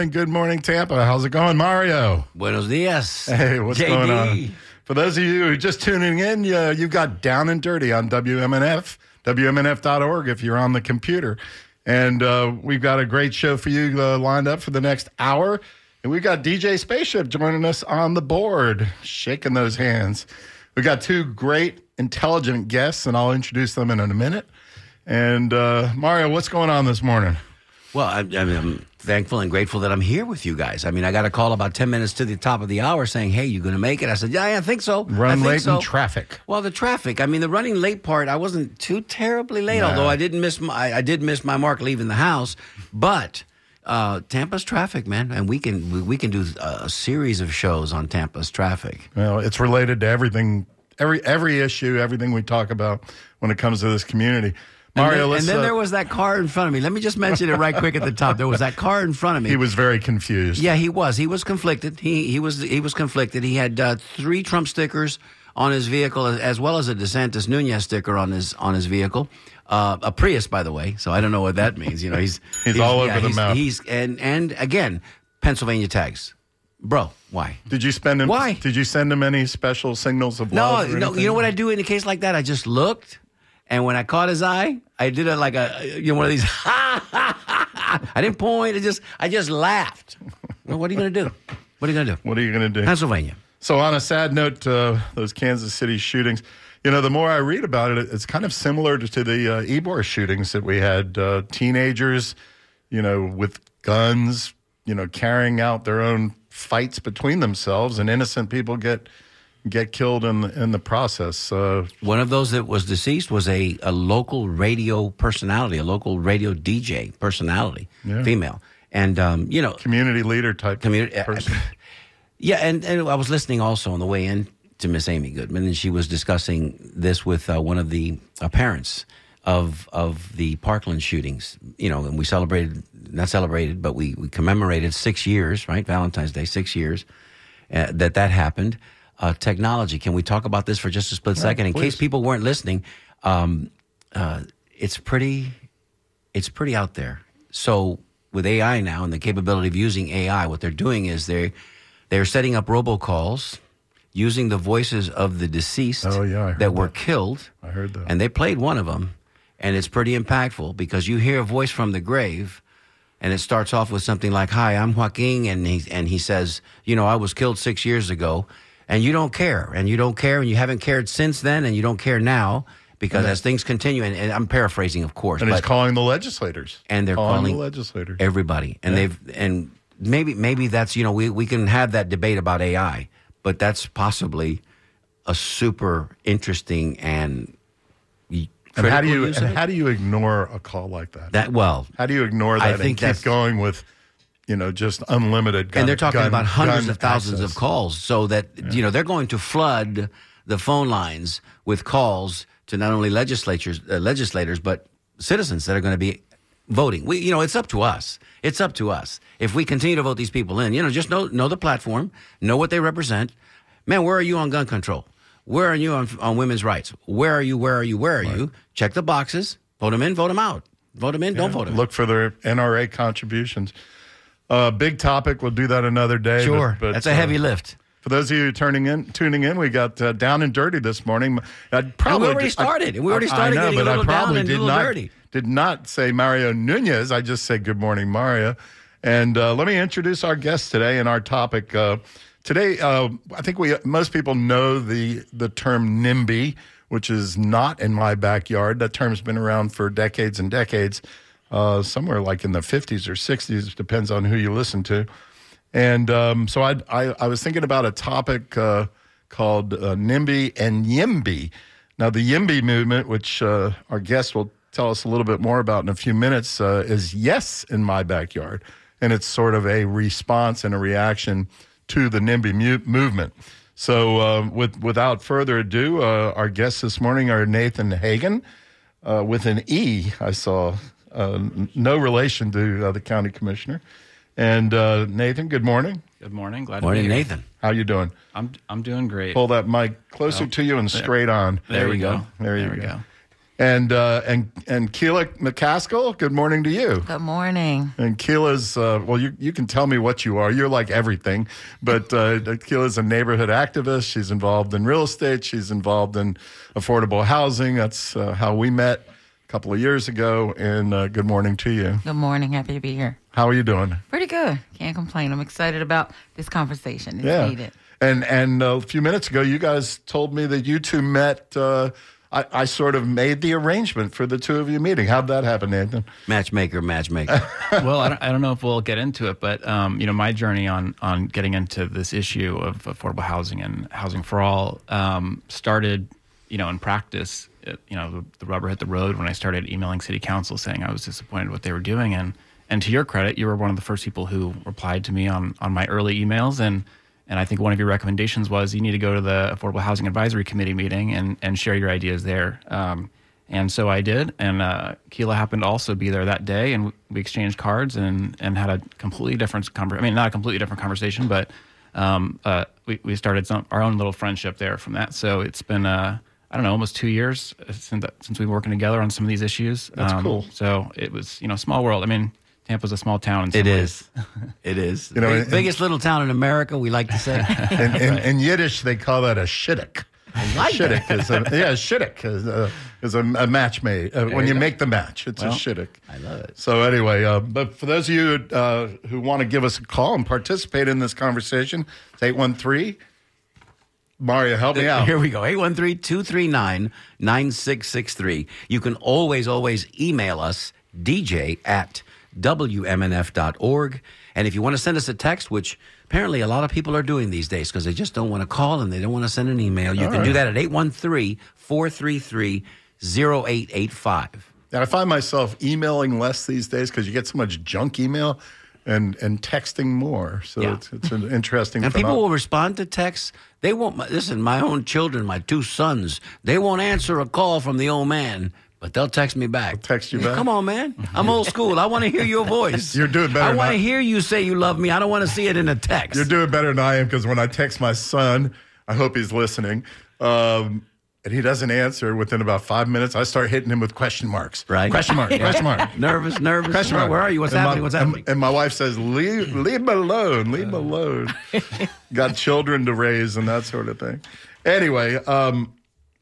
morning. Good morning, Tampa. How's it going, Mario? Buenos dias. Hey, what's JD. going on? For those of you who are just tuning in, you, you've got Down and Dirty on WMNF, WMNF.org if you're on the computer. And uh, we've got a great show for you uh, lined up for the next hour. And we've got DJ Spaceship joining us on the board, shaking those hands. We've got two great, intelligent guests, and I'll introduce them in a minute. And uh, Mario, what's going on this morning? Well, I, I mean, I'm thankful and grateful that I'm here with you guys. I mean, I got a call about 10 minutes to the top of the hour saying, hey, you going to make it? I said, yeah, I think so. Run think late so. in traffic. Well, the traffic. I mean, the running late part. I wasn't too terribly late, although I didn't miss my. I did miss my mark leaving the house, but. Uh, Tampa's traffic, man, and we can we, we can do a, a series of shows on Tampa's traffic. Well, it's related to everything, every every issue, everything we talk about when it comes to this community. Mario, and then, and then uh, there was that car in front of me. Let me just mention it right quick at the top. There was that car in front of me. he was very confused. Yeah, he was. He was conflicted. He he was he was conflicted. He had uh, three Trump stickers on his vehicle, as well as a DeSantis Nunez sticker on his on his vehicle. Uh, a Prius, by the way. So I don't know what that means. You know, he's He's all over the he's, map. He's and and again, Pennsylvania tags, bro. Why? Did you spend him? Why? Did you send him any special signals of No, love? no. You know what I do in a case like that? I just looked, and when I caught his eye, I did it like a you know one of these. ha ha I didn't point. I just I just laughed. Well, what are you gonna do? What are you gonna do? What are you going to do? Pennsylvania. So, on a sad note, uh, those Kansas City shootings. You know, the more I read about it, it's kind of similar to, to the uh, Ybor shootings that we had. Uh, teenagers, you know, with guns, you know, carrying out their own fights between themselves, and innocent people get get killed in the, in the process. Uh, One of those that was deceased was a, a local radio personality, a local radio DJ personality, Yeah. female. And, um, you know, community leader type community. uh, person. Yeah, and, and I was listening also on the way in to Miss Amy Goodman, and she was discussing this with uh, one of the uh, parents of of the Parkland shootings. You know, and we celebrated, not celebrated, but we, we commemorated six years, right? Valentine's Day, six years uh, that that happened. Uh, technology. Can we talk about this for just a split second, in case people weren't listening? Um, uh, it's pretty, it's pretty out there. So with AI now and the capability of using AI, what they're doing is they they're setting up robocalls using the voices of the deceased Oh, yeah, that were that. killed. I heard that. And they played one of them, and it's pretty impactful because you hear a voice from the grave, and it starts off with something like, "Hi, I'm Joaquin," and he and he says, "You know, I was killed six years ago." And you don't care, and you don't care, and you haven't cared since then, and you don't care now because as things continue, and, and I'm paraphrasing, of course, and he's but calling the legislators. and they're calling, calling the legislators. everybody and they've and maybe maybe that's you know we, we can have that debate about ai but that's possibly a super interesting and and how do you and how do you ignore a call like that? that well How do you ignore I that and think keep going with, you know, just unlimited gun and they're talking gun- about hundreds of thousands access? of calls. So that you know they're going to flood the phone lines with calls to not only legislatures uh, legislators but citizens that are going to be voting. We you know it's up to us. It's up to us. If we continue to vote these people in you know just know know the platform know what they represent. Man where are you on gun control? Where are you on, on women's rights? Where are you where are you where are you? Check the boxes. Vote them in vote them out. Vote them in don't vote them Look for their NRA contributions. Uh, big topic. We'll do that another day. sure but- but, that's a uh, heavy lift For those of you turning in, tuning in, we got uh, down and dirty this morning. I And probably we already did- I- started. We already started I know, getting a but little I probably down and did not dirty. did not say Mario Nunez. I just said good morning, Mario. And uh, let me introduce our guest today and our topic uh, today. Uh, I think we most people know the the term NIMBY, which is not in my backyard. That term's been around for decades and decades. Uh, somewhere like in the 50s or 60s, depends on who you listen to. And um, so I, I, I was thinking about a topic uh, called uh, NIMBY and YIMBY. Now, the YIMBY movement, which uh, our guest will tell us a little bit more about in a few minutes, uh, is Yes in My Backyard. And it's sort of a response and a reaction to the NIMBY mu- movement. So, uh, with, without further ado, uh, our guests this morning are Nathan Hagen uh, with an E, I saw. Uh, n- no relation to uh, the county commissioner. And uh, Nathan, good morning. Good morning. Glad morning to be here. nathan How you doing? I'm I'm doing great. Pull that mic closer to you and straight on. there, we go. There you go. And uh, and and Keela McCaskill, good morning to you. Good morning. And Keela's, uh, well, you, you can tell me what you are. You're like everything. But uh, Keela's a neighborhood activist. She's involved in real estate. She's involved in affordable housing. That's uh, how we met a couple of years ago. And uh, good morning to you. Good morning. Happy to be here. How are you doing? Pretty good. Can't complain. I'm excited about this conversation. It's Yeah. needed. And and uh, a few minutes ago, you guys told me that you two met. Uh, I, I sort of made the arrangement for the two of you meeting. How'd that happen, Nathan? Matchmaker, matchmaker. well, I don't, I don't know if we'll get into it, but um, you know, my journey on on getting into this issue of affordable housing and housing for all um, started, you know, in practice. It, you know, the, the rubber hit the road when I started emailing city council saying I was disappointed what they were doing, and and to your credit, you were one of the first people who replied to me on on my early emails and. And I think one of your recommendations was you need to go to the Affordable Housing Advisory Committee meeting and, and share your ideas there. Um, and so I did, and uh, Keela happened to also be there that day, and we exchanged cards and, and had a completely different conversation. I mean, not a completely different conversation, but um, uh, we, we started some, our own little friendship there from that. So it's been, uh, I don't know, almost two years since, since we've been working together on some of these issues. That's cool. So it was, you know, small world. I mean, Tampa's a small town. In some It ways. is. It is. You know, Big- and- biggest little town in America, we like to say. In, in, in Yiddish, they call that a shidduch. like Shidduch is a, yeah, shidduch is a, is a, a match made. Uh, when you you go. make the match, it's a Well, shidduch. I love it. So anyway, uh, but for those of you uh, who want to give us a call and participate in this conversation, it's 813. Mario, help me out. Here we go. 813-239-9663. You can always, always email us, dj at wmnf.org. And if you want to send us a text, which apparently a lot of people are doing these days because they just don't want to call and they don't want to send an email, you can do that at 813-433-0885. And I find myself emailing less these days because you get so much junk email and, and texting more. So Yeah. it's, it's an interesting thing. And people will respond to texts. They won't. Listen, my own children, my two sons, they won't answer a call from the old man, but they'll text me back. text you back? Come on, man. I'm old school. I want to hear your voice. You're doing better I want to hear you say you love me. I don't want to see it in a text. You're doing better than I am because when I text my son, I hope he's listening, um, and he doesn't answer within about five minutes, I start hitting him with question marks. Right. Question mark, question mark. nervous, nervous. Question mark. where are you? What's And my- happening? What's and- happening? And, my wife says, leave, leave me alone, leave me alone. Got children to raise and that sort of thing. Anyway, um,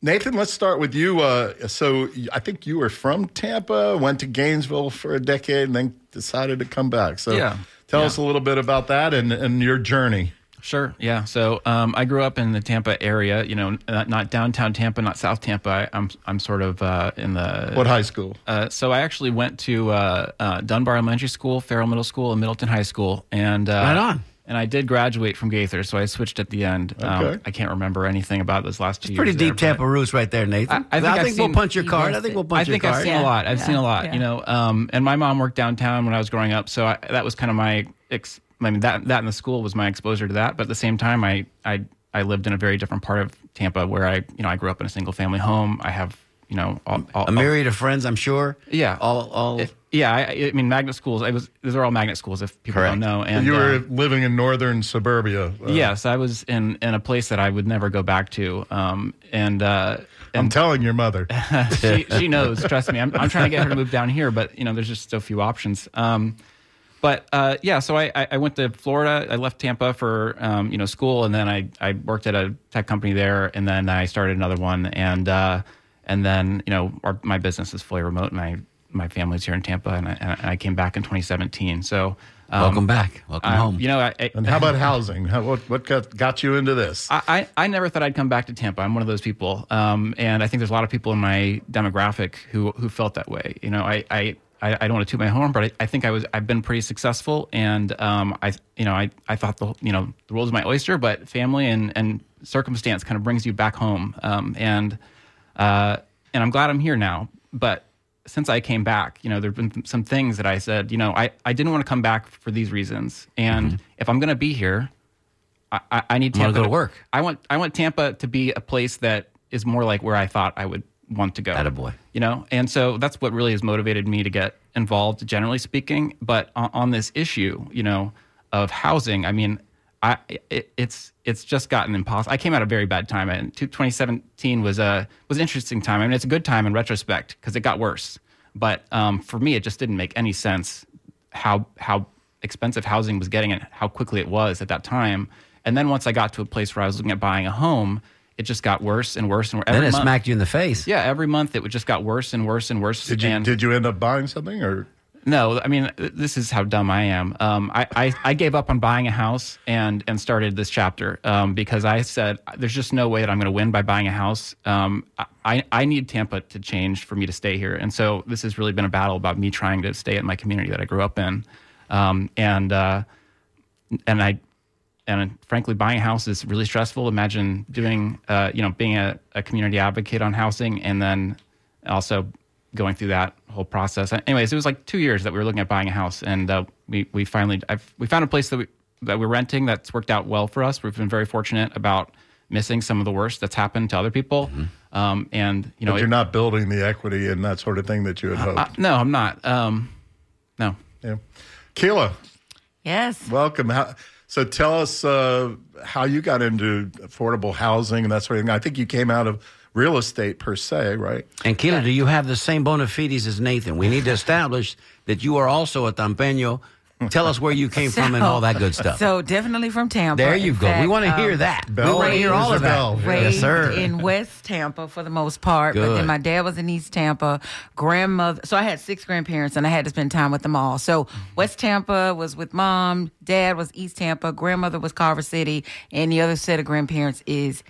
Nathan, let's start with you. Uh, so I think you were from Tampa, went to Gainesville for a decade, and then decided to come back. So Yeah. tell Yeah. us a little bit about that and, and your journey. Sure. Yeah. So um, I grew up in the Tampa area. You know, not, not downtown Tampa, not South Tampa. I, I'm I'm sort of uh, in the What high school? Uh, so I actually went to uh, uh, Dunbar Elementary School, Ferrell Middle School, and Middleton High School, and uh, Right on. And I did graduate from Gaither, so I switched at the end. Um, Okay. I can't remember anything about those last two Pretty years. deep there, Tampa roots right there, Nathan. I- I think I've we'll punch your card. I think we'll punch I think your I've card. seen a lot. I've Yeah, seen a lot, yeah. you know. Um, and my mom worked downtown when I was growing up, so I, that was kind of my. Ex- I mean, that that in the school was my exposure to that. But at the same time, I I I lived in a very different part of Tampa where I you know I grew up in a single family home. I have you know all, all, A myriad of friends, I'm sure. Yeah. All, all. yeah, I, I mean magnet schools. I was these are all magnet schools if people Correct. don't know. And you were uh, living in northern suburbia. Uh, yes, I was in in a place that I would never go back to. Um, and uh, I'm telling your mother. she, she knows. Trust me. I'm, I'm trying to get her to move down here, but you know, there's just so few options. Um, but uh, yeah, so I, I I went to Florida. I left Tampa for um, you know school, and then I, I worked at a tech company there, and then I started another one, and uh, and then you know our, my business is fully remote. and My my family's here in Tampa, and I, and I came back in 2017. So um, Welcome back. Welcome I- home. You know, I, I, And how about housing? How, what what got, got you into this? I, I I never thought I'd come back to Tampa. I'm one of those people, um, and I think there's a lot of people in my demographic who who felt that way. You know, I I, I I don't want to toot my horn, but I, I think I was I've been pretty successful, and um, I you know I, I thought the you know the world is my oyster, but family and and circumstance kind of brings you back home, um, and uh, and I'm glad I'm here now, but. Since I came back, you know, there've been some things that I said, you know, I, I didn't want to come back for these reasons. And if I'm going to be here, I, I, I need Tampa go to work. I want I want Tampa to be a place that is more like where I thought I would want to go. Attaboy. You know, and so that's what really has motivated me to get involved, generally speaking. But on, on this issue, you know, of housing, I mean, I it, it's it's just gotten impossible. I came at a very bad time, and 2017 was a was an interesting time. I mean, it's a good time in retrospect because it got worse. But um, for me, it just didn't make any sense how how expensive housing was getting and how quickly it was at that time. And then once I got to a place where I was looking at buying a home, it just got worse and worse and worse. Then it month- smacked you in the face. Yeah, every month it would just got worse and worse and worse. Did you and did you end up buying something or? no, I mean this is how dumb I am. Um, I, I I gave up on buying a house and and started this chapter um, because I said there's just no way that I'm going to win by buying a house. Um, I I need Tampa to change for me to stay here, and so this has really been a battle about me trying to stay in my community that I grew up in, um, and uh, and I and frankly, buying a house is really stressful. Imagine doing, uh, you know, being a, a community advocate on housing and then also going through that whole process. Anyways, it was like two years that we were looking at buying a house, and uh, we we finally I've, we found a place that we that we're renting that's worked out well for us. We've been very fortunate about missing some of the worst that's happened to other people. Um, and you know, but you're not building the equity and that sort of thing that you had hoped. uh, no, I'm not. Um, no. yeah. Keela, Yes. welcome. How, so tell us uh, how you got into affordable housing and that sort of thing. I think you came out of real estate per se, right? And Keela, do you have the same bona fides as Nathan? We need to establish that you are also a Tampeño. Tell us where you came from and all that good stuff. So definitely from Tampa. there you In go. we want to hear um, that. Bell we want to hear all of that. Raised Yes, sir. in West Tampa for the most part. But then my dad was in East Tampa. Grandmother, so I had six grandparents, and I had to spend time with them all. So West Tampa was with mom. Dad was East Tampa. Grandmother was Carver City, and the other set of grandparents is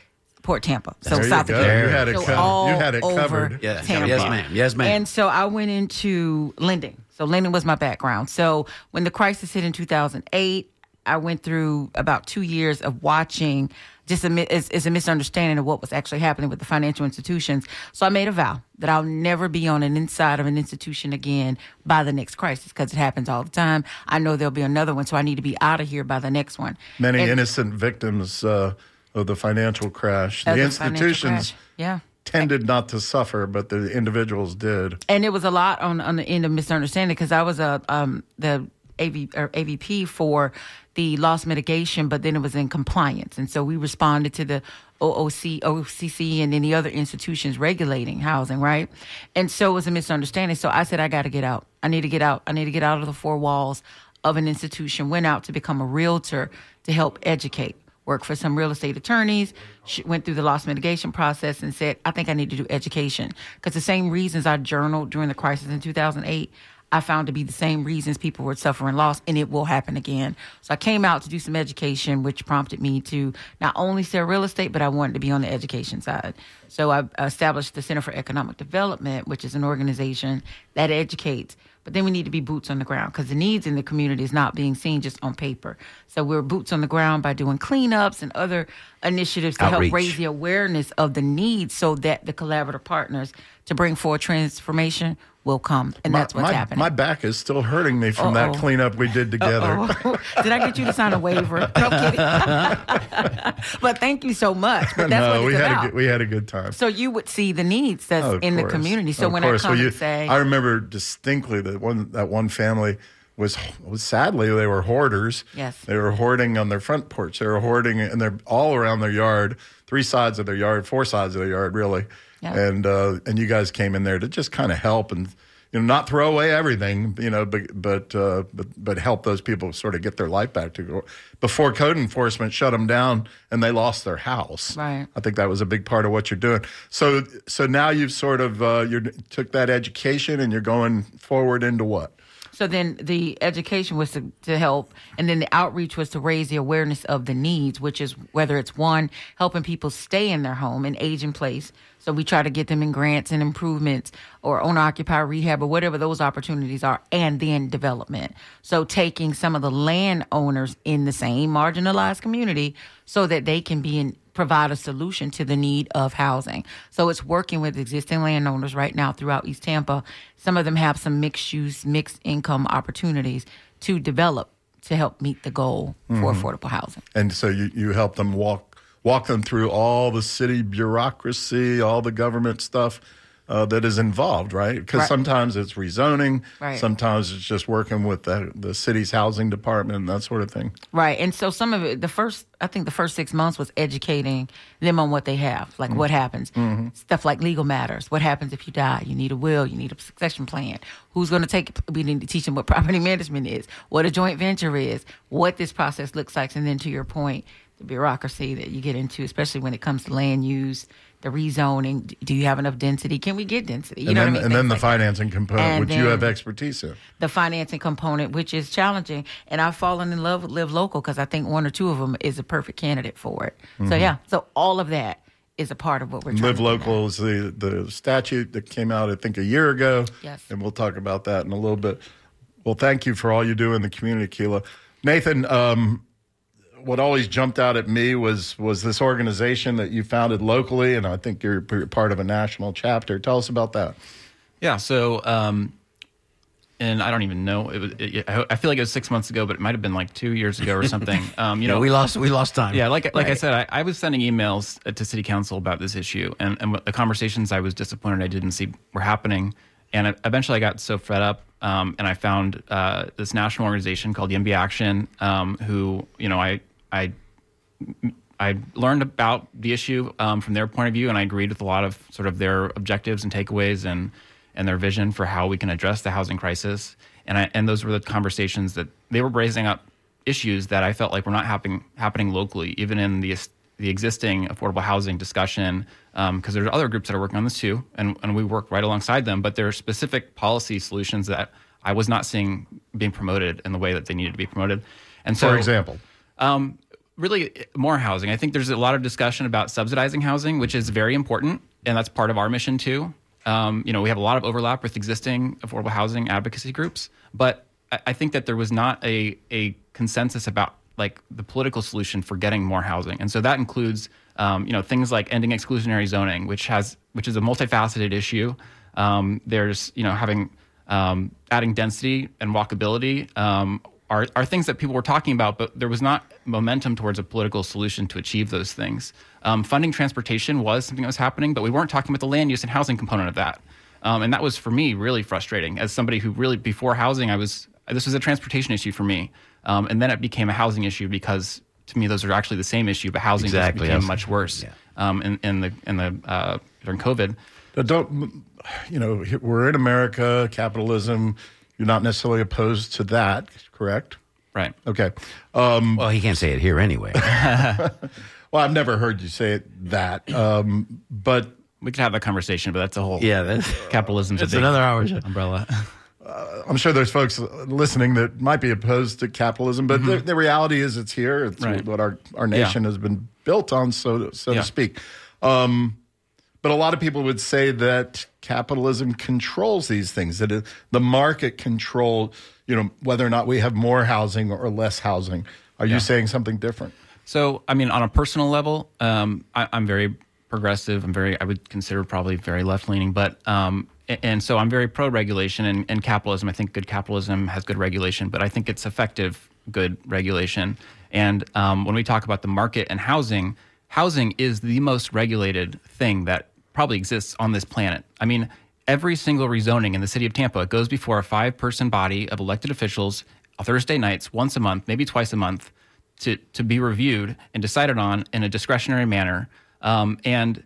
Port Tampa. So There South go. Dakota. You had it so co- you had it covered. Yes, Tampa. yes, ma'am. Yes, ma'am. And so I went into lending. So lending was my background. So when the crisis hit in 2008, I went through about two years of watching. Just a, mi- it's, it's a misunderstanding of what was actually happening with the financial institutions. So I made a vow that I'll never be on an inside of an institution again by the next crisis because it happens all the time. I know there'll be another one, so I need to be out of here by the next one. Many And- innocent victims uh, of the financial crash. the the institutions crash. yeah. Tended not to suffer, but the individuals did. and it was a lot on on the end of misunderstanding because I was a um the AV or AVP for the loss mitigation, but then it was in compliance, and so we responded to the OOC, OCC, and any other institutions regulating housing, right? And so it was a misunderstanding. So I said, I got to get out. I need to get out. I need to get out of the four walls of an institution. Went out to become a realtor to help educate worked for some real estate attorneys, sh- went through the loss mitigation process, and said, I think I need to do education. Because the same reasons I journaled during the crisis in 2008, I found to be the same reasons people were suffering loss, and it will happen again. So I came out to do some education, which prompted me to not only sell real estate, but I wanted to be on the education side. So I established the Center for Economic Development, which is an organization that educates but then we need to be boots on the ground because the needs in the community is not being seen just on paper. So we're boots on the ground by doing cleanups and other initiatives to Outreach. help raise the awareness of the needs so that the collaborative partners to bring forward transformation will come. And that's what's my, happening. my back is still hurting me from that Uh-oh. cleanup we did together. Oh, did I get you to sign a waiver? No, kidding. but thank you so much. But that's no, what we had about. a good, we had a good time. so you would see the needs that's Oh, in the community. So Of when course. I come Well, you- and say, I remember distinctly that one that one family was, was sadly they were hoarders. Yes. they were hoarding on their front porch. They were hoarding, and they're all around their yard, three sides of their yard, four sides of their yard, really. Yeah. And uh, and you guys came in there to just kind of help and. You know, not throw away everything, you know, but but uh, but but help those people sort of get their life back to go. Before code enforcement shut them down and they lost their house. Right. I think that was a big part of what you're doing. So, so now you've sort of uh, you took that education and you're going forward into what? So then the education was to, to help, and then the outreach was to raise the awareness of the needs, which is whether it's one, helping people stay in their home and age in place. So we try to get them in grants and improvements or owner occupied rehab or whatever those opportunities are, and then development. So taking some of the landowners in the same marginalized community so that they can be in provide a solution to the need of housing. So it's working with existing landowners right now throughout East Tampa. Some of them have some mixed use, mixed income opportunities to develop to help meet the goal for mm-hmm. affordable housing. And so you, you help them walk walk them through all the city bureaucracy, all the government stuff uh, that is involved, right? Because Right. sometimes it's rezoning, Right. sometimes it's just working with the, the city's housing department and that sort of thing. Right. And so some of it, the first, I think the first six months was educating them on what they have, like what happens. Stuff like legal matters. What happens if you die? You need a will, you need a succession plan. Who's going to take it? We need to teach them what property management is, what a joint venture is, what this process looks like. And then to your point, the bureaucracy that you get into, especially when it comes to land use, the rezoning. Do you have enough density? Can we get density? You and know then, I mean? and then the like that financing component, And which you have expertise in. the financing component, which is challenging. And I've fallen in love with Live Local because I think one or two of them is a perfect candidate for it. So yeah, so all of that is a part of what we're trying Live local is the, the statute that came out, I think, a year ago. Yes. And we'll talk about that in a little bit. Well, thank you for all you do in the community, Keela. Nathan, um, what always jumped out at me was was this organization that you founded locally, and I think you're p- part of a national chapter. Tell us about that. Yeah. So, um, and I don't even know. It was. It, I I feel like it was six months ago, but it might have been like two years ago or something. Um, you Yeah, know, we lost we lost time. Yeah, like like I said, I, I was sending emails uh, to city council about this issue, and, and the conversations I was disappointed I didn't see were happening. And eventually, I got so fed up, um, and I found uh, this national organization called YIMBY Action, um, who you know I I I learned about the issue um, from their point of view, and I agreed with a lot of sort of their objectives and takeaways and and their vision for how we can address the housing crisis. And I and those were the conversations that they were raising up issues that I felt like were not happening happening locally, even in the the existing affordable housing discussion. Because there's other groups that are working on this too, and and we work right alongside them. But there are specific policy solutions that I was not seeing being promoted in the way that they needed to be promoted. And so, For example, um, really more housing. I think there's a lot of discussion about subsidizing housing, which is very important, and that's part of our mission too. Um, you know, we have a lot of overlap with existing affordable housing advocacy groups, but I, think that there was not a a consensus about like the political solution for getting more housing, and so that includes um, you know things like ending exclusionary zoning, which has which is a multifaceted issue. Um, there's you know having um, adding density and walkability um, are, are things that people were talking about, but there was not momentum towards a political solution to achieve those things. Um, funding transportation was something that was happening, but we weren't talking about the land use and housing component of that. Um, and that was for me really frustrating as somebody who really before housing, I was this was a transportation issue for me, um, and then it became a housing issue because to me those are actually the same issue, but housing Exactly, became yes. much worse Yeah. um, in, in the in the uh, during COVID. But don't you know? We're in America, capitalism. You're not necessarily opposed to that, correct? Right. Okay. Um, Well, he can't say it here anyway. well, I've never heard you say it that, um, but We could have that conversation, but that's a whole yeah, that's capitalism's It's a big another hour show. umbrella. I'm sure there's folks listening that might be opposed to capitalism, but the, the reality is it's here. It's Mm-hmm. Right. what our, our nation has been built on, so so Yeah. to speak. Um, but a lot of people would say that capitalism controls these things. That the market control, you know, whether or not we have more housing or less housing. Are you saying something different? So, I mean, on a personal level, um, I, I'm very progressive. I'm very, I would consider probably very left leaning, but, um, a- and so I'm very pro regulation and, and capitalism. I think good capitalism has good regulation, but I think it's effective good regulation. And um, when we talk about the market and housing, housing is the most regulated thing that probably exists on this planet. I mean, every single rezoning in the city of Tampa goes before a five person body of elected officials on Thursday nights, once a month, maybe twice a month, to, to be reviewed and decided on in a discretionary manner. Um, and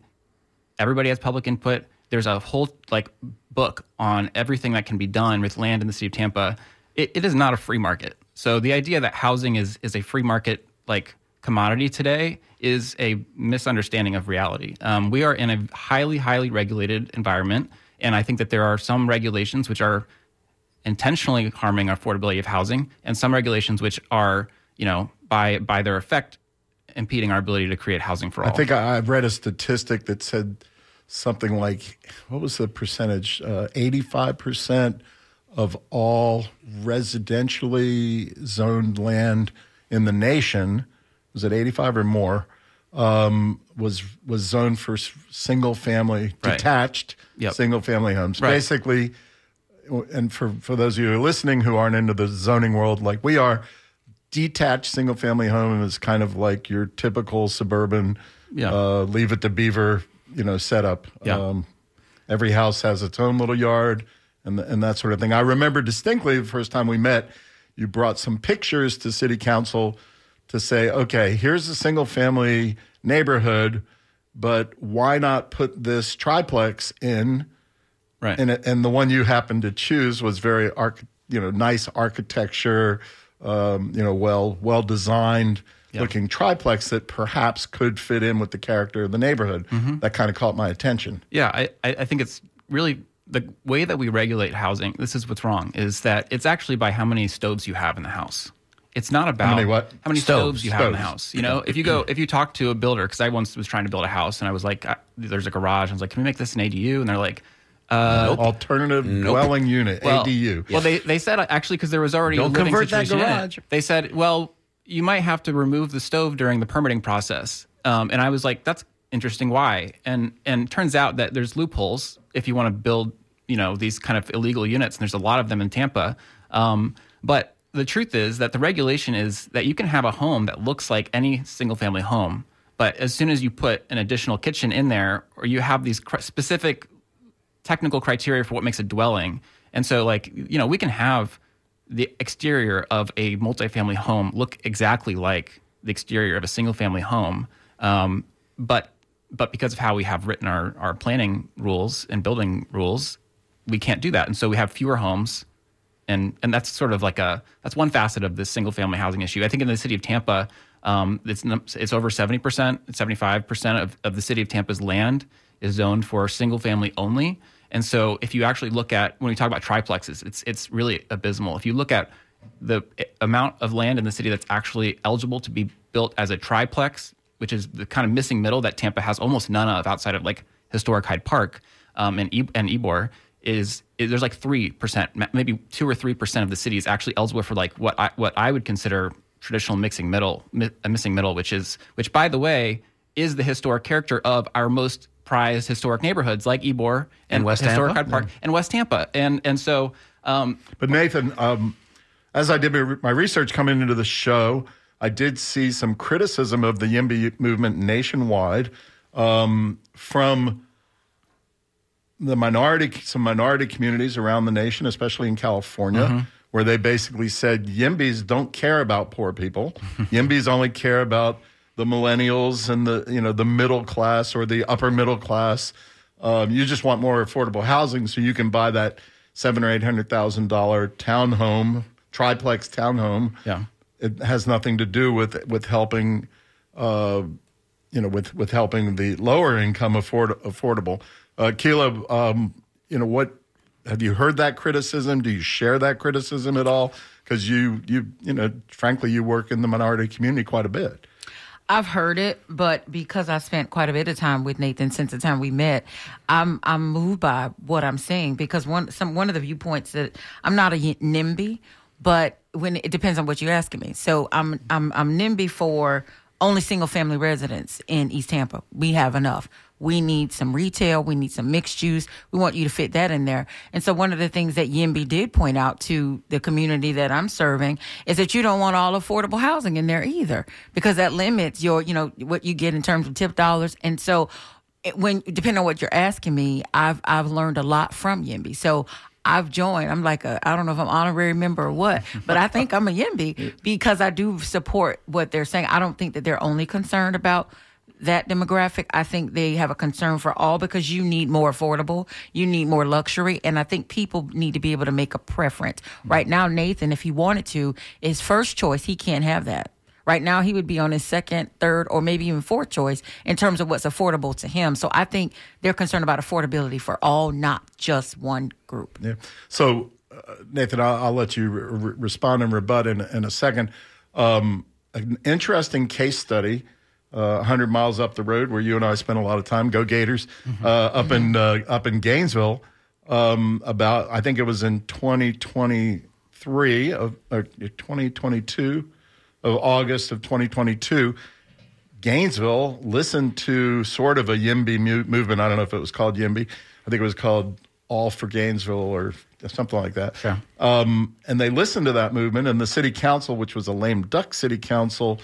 everybody has public input. There's a whole like book on everything that can be done with land in the city of Tampa. It, it is not a free market. So the idea that housing is is a free market like commodity today is a misunderstanding of reality. Um, we are in a highly highly regulated environment, and I think that there are some regulations which are intentionally harming affordability of housing, and some regulations which are you know by by their effect impeding our ability to create housing for all. I think I, I've read a statistic that said something like, what was the percentage? Uh, Eighty-five percent of all residentially zoned land in the nation was it eighty-five or more? Um, was was zoned for single-family, Right. detached, Yep. single-family homes. Right. Basically, and for for those of you who are listening who aren't into the zoning world like we are, detached single family home is kind of like your typical suburban Yeah. uh, leave it to beaver you know setup. Yeah. Um, every house has its own little yard and and that sort of thing. I remember distinctly the first time we met, you brought some pictures to city council to say, okay, here's a single family neighborhood, but why not put this triplex in? Right. And and the one you happened to choose was very arch, you know nice architecture, um, you know well well designed looking triplex that perhaps could fit in with the character of the neighborhood. That kind of caught my attention. Yeah, I, I I think it's really the way that we regulate housing. This is what's wrong is that it's actually by how many stoves you have in the house. It's not about many what? how many Stoves. stoves, you have in the house. You know, if you go if you talk to a builder, because I once was trying to build a house and I was like, I, there's a garage. I was like, can we make this an ADU? And they're like, Alternative dwelling unit well, ADU. Well, they they said actually because there was already Don't a convert that situation in garage. They said, well, you might have to remove the stove during the permitting process. Um, and I was like, that's interesting. Why? And and turns out that there's loopholes if you want to build, you know, these kind of illegal units. And there's a lot of them in Tampa. Um, but the truth is that the regulation is that you can have a home that looks like any single family home. But as soon as you put an additional kitchen in there, or you have these cr- specific technical criteria for what makes a dwelling. And so, like, you know, we can have the exterior of a multifamily home look exactly like the exterior of a single family home. Um, but but because of how we have written our, our planning rules and building rules, we can't do that. And so we have fewer homes. And, and that's sort of like a that's one facet of this single family housing issue. I think in the city of Tampa, um, it's it's over seventy percent, seventy five percent of of the city of Tampa's land is zoned for single family only. And so if you actually look at when we talk about triplexes, it's it's really abysmal. If you look at the amount of land in the city that's actually eligible to be built as a triplex, which is the kind of missing middle that Tampa has almost none of outside of like historic Hyde Park um, and e- and Ybor, is, is there's like three percent, maybe two or three percent of the city is actually eligible for like what I what I would consider traditional mixing middle, mi- a missing middle, which is which by the way is the historic character of our most prized historic neighborhoods like Ybor and, And West historic Tampa? Hyde Park and West Tampa, and and so. Um, But Nathan, um, as I did my my research coming into the show, I did see some criticism of the YIMBY movement nationwide um, from the minority, some minority communities around the nation, especially in California, where they basically said YIMBYs don't care about poor people. YIMBYs only care about the millennials and the you know the middle class or the upper middle class. Um, you just want more affordable housing, so you can buy that seven or eight hundred thousand dollar townhome, triplex townhome. Yeah. it has nothing to do with with helping, uh, you know, with with helping the lower income afford affordable. Uh, Keela, um, you know what? Have you heard that criticism? Do you share that criticism at all? Because you you you know, frankly, you work in the minority community quite a bit. I've heard it, but because I spent quite a bit of time with Nathan since the time we met, I'm I'm moved by what I'm saying because one some one of the viewpoints that I'm not a NIMBY, but when it depends on what you're asking me. So I'm I'm I'm NIMBY for only single family residents in East Tampa. We have enough. We need some retail. We need some mixed use. We want you to fit that in there. And so one of the things that Yimby did point out to the community that I'm serving is that you don't want all affordable housing in there either, because that limits your, you know, what you get in terms of TIF dollars. And so when depending on what you're asking me, I've I've learned a lot from Yimby. So I've joined. I'm like a I don't know if I'm honorary member or what, but I think I'm a Yimby because I do support what they're saying. I don't think that they're only concerned about that demographic. I think they have a concern for all because you need more affordable, you need more luxury, and I think people need to be able to make a preference. Right now, Nathan, if he wanted to, his first choice, he can't have that. Right now, he would be on his second, third, or maybe even fourth choice in terms of what's affordable to him. So I think they're concerned about affordability for all, not just one group. Yeah. So, uh, Nathan, I'll, I'll let you re- re- respond and rebut in, in a second. Um, an interesting case study. Uh, 100 miles up the road, where you and I spent a lot of time. Go Gators! Uh, up in uh, up in Gainesville, um, about I think it was in 2023 of or 2022 of August of 2022. Gainesville listened to sort of a YIMBY mu- movement. I don't know if it was called YIMBY. I think it was called All for Gainesville or something like that. Sure. Um, and they listened to that movement, and the city council, which was a lame duck city council,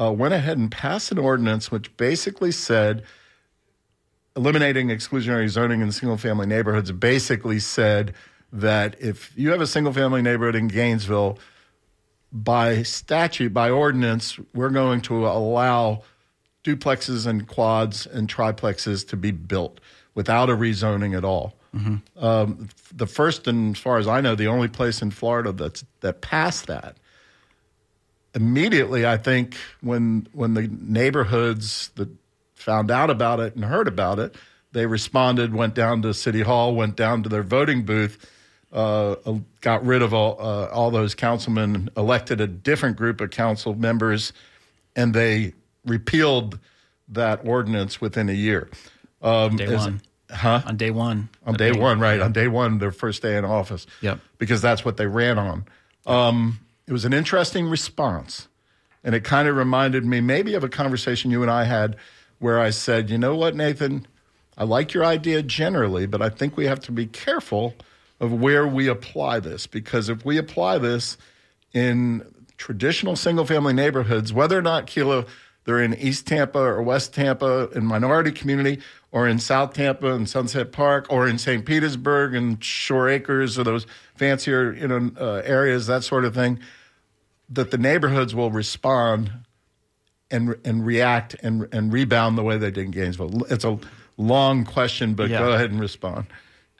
uh, went ahead and passed an ordinance which basically said eliminating exclusionary zoning in single family neighborhoods basically said that if you have a single family neighborhood in Gainesville, by statute, by ordinance, we're going to allow duplexes and quads and triplexes to be built without a rezoning at all. Um, the first, and as far as I know, the only place in Florida that's that passed that. Immediately, I think when when the neighborhoods that found out about it and heard about it, they responded, went down to City Hall, went down to their voting booth, uh, got rid of all uh, all those councilmen, elected a different group of council members, and they repealed that ordinance within a year. Um, Day as- one. huh? On day one. on day one, right? On day one, their first day in office. Yep. Because that's what they ran on. Um, it was an interesting response. And it kind of reminded me maybe of a conversation you and I had where I said, you know what, Nathan? I like your idea generally, but I think we have to be careful of where we apply this because if we apply this in traditional single family neighborhoods, whether or not Keela they're in East Tampa or West Tampa in minority community or in South Tampa and Sunset Park or in St. Petersburg and Shore Acres or those fancier you know uh, areas that sort of thing that the neighborhoods will respond and and react and and rebound the way they did in Gainesville. It's a long question, but Yeah. go ahead and respond.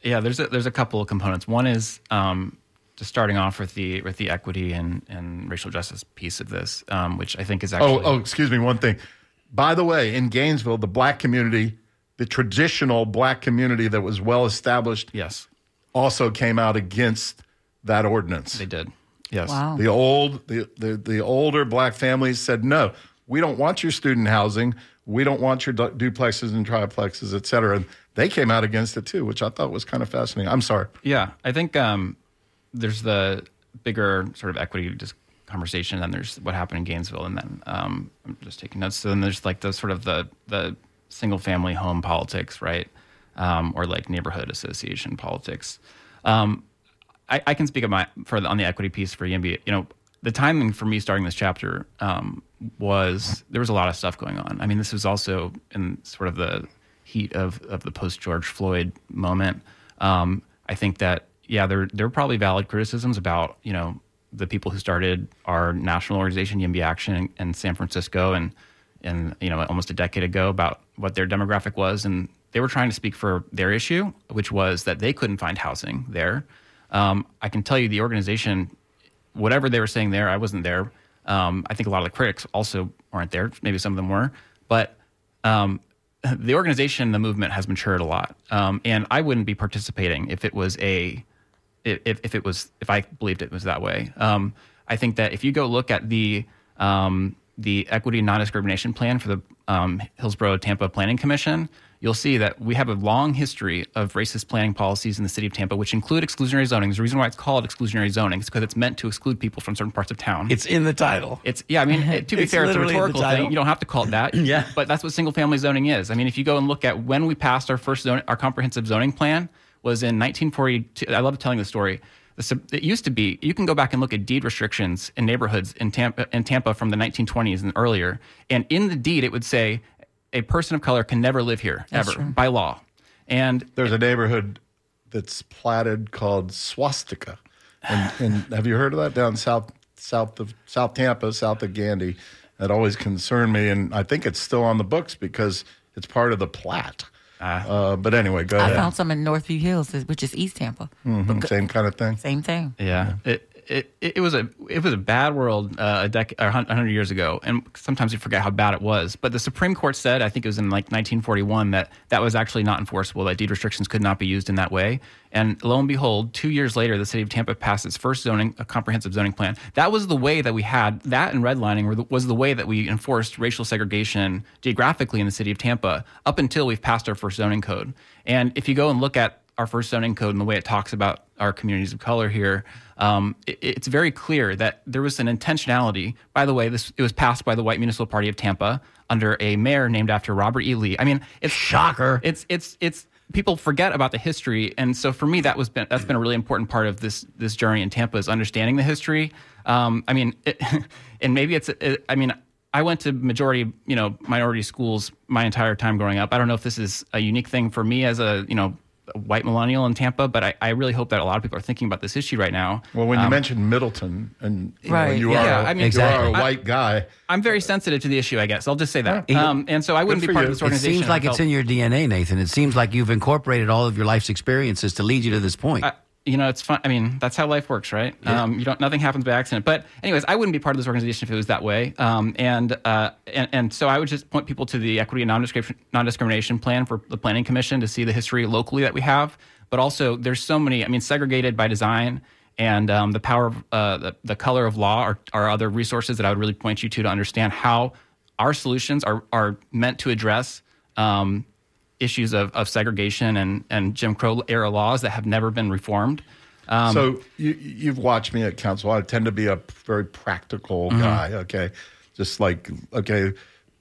Yeah, there's a, there's a couple of components. One is um, just starting off with the with the equity and, and racial justice piece of this, um, which I think is actually Oh, oh, excuse me. One thing. By the way, in Gainesville, the black community, the traditional black community that was well established, yes, also came out against that ordinance. they did. Yes, Wow. The old, the, the the older black families said, "No, we don't want your student housing. We don't want your du- duplexes and triplexes, et cetera." And they came out against it too, which I thought was kind of fascinating. I'm sorry. Yeah, I think um, there's the bigger sort of equity just conversation, and then there's what happened in Gainesville, and then um, I'm just taking notes. So then there's like the sort of the the single family home politics, right, um, or like neighborhood association politics. Um, I, I can speak of my for the, on the equity piece for YIMBY. You know, the timing for me starting this chapter um, was there was a lot of stuff going on. I mean, this was also in sort of the heat of of the post George Floyd moment. Um, I think that yeah, there there were probably valid criticisms about you know the people who started our national organization YIMBY Action in, in San Francisco and and you know almost a decade ago about what their demographic was and they were trying to speak for their issue which was that they couldn't find housing there um, i can tell you the organization whatever they were saying there i wasn't there. Um, i think a lot of the critics also aren't there. Maybe some of them were. But um, the organization the movement has matured a lot. Um, and i wouldn't be participating if it was a if, if it was if I believed it was that way. Um, I think that if you go look at the um, the equity non discrimination plan for the Hillsborough Tampa Planning Commission, you'll see that we have a long history of racist planning policies in the city of Tampa, which include exclusionary zoning. There's a reason why it's called exclusionary zoning. It's because it's meant to exclude people from certain parts of town. It's in the title. It's yeah. I mean, to be It's fair, it's a rhetorical thing. You don't have to call it that. Yeah. But that's what single family zoning is. I mean, if you go and look at when we passed our first zone, our comprehensive zoning plan was in 1942. I love telling the story. It used to be. You can go back and look at deed restrictions in neighborhoods in Tampa, in Tampa from the 1920s and earlier. And in the deed, it would say a person of color can never live here That's ever true. by law. And There's a neighborhood that's platted called Swastika, and, and have you heard of that down south south of South Tampa, south of Gandy? That always concerned me, and I think it's still on the books because it's part of the plat. Uh, but anyway, go ahead. I ahead. found some in Northview Hills, which is East Tampa. Mhm, Same kind of thing. Same thing. Yeah, It, it it was a it was a bad world uh, a decade or hundred years ago, and sometimes we forget how bad it was. But the Supreme Court said, I think it was in like 1941, that that was actually not enforceable. That deed restrictions could not be used in that way. And lo and behold, two years later, the city of Tampa passed its first zoning, a comprehensive zoning plan. That was the way that we had that and redlining the, was the way that we enforced racial segregation geographically in the city of Tampa up until we've passed our first zoning code. And if you go and look at our first zoning code and the way it talks about our communities of color here, um, it, it's very clear that there was an intentionality. By the way, this it was passed by the White Municipal Party of Tampa under a mayor named after Robert E. Lee. I mean, it's Shocker. It's it's it's people forget about the history, and so for me, that was been, that's been a really important part of this this journey in Tampa is understanding the history. Um, I mean, it, and maybe it's it, I mean. I went to majority, you know, minority schools my entire time growing up. I don't know if this is a unique thing for me as a, you know, a white millennial in Tampa, but I, I really hope that a lot of people are thinking about this issue right now. Well, when you mentioned Middleton and you, know, you yeah. are, Yeah, I mean- you Exactly. are a white guy. I'm very sensitive to the issue, I guess. I'll just say that. Yeah. Um, and so I wouldn't Good be part you. of this organization. It seems like if it's in your DNA, Nathan. It seems like you've incorporated all of your life's experiences to lead you to this point. I- you know, it's fun. I mean, that's how life works, right? Um, you don't. Nothing happens by accident. But, anyways, I wouldn't be part of this organization if it was that way. Um, and, uh, and and so I would just point people to the equity and non-discrimination, non-discrimination plan for the Planning Commission to see the history locally that we have. But also, there's so many. I mean, segregated by design and um, the power of uh, the, the color of law are, are other resources that I would really point you to to understand how our solutions are are meant to address. Um, issues of, of segregation and, and Jim Crow era laws that have never been reformed. Um, so you, you've watched me at council. I tend to be a very practical Mm-hmm. guy. Okay, just like okay,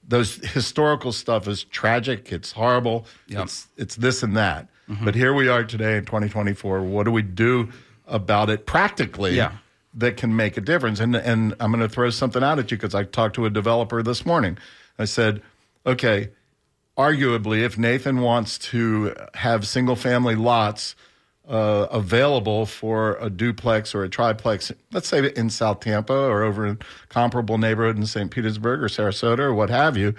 those historical stuff is tragic. It's horrible. It's it's this and that. Mm-hmm. But here we are today in 2024. What do we do about it practically? Yeah. That can make a difference. And and I'm going to throw something out at you because I talked to a developer this morning. I said, okay, arguably, if Nathan wants to have single family lots uh, available for a duplex or a triplex, let's say in South Tampa or over in comparable neighborhood in St. Petersburg or Sarasota or what have you,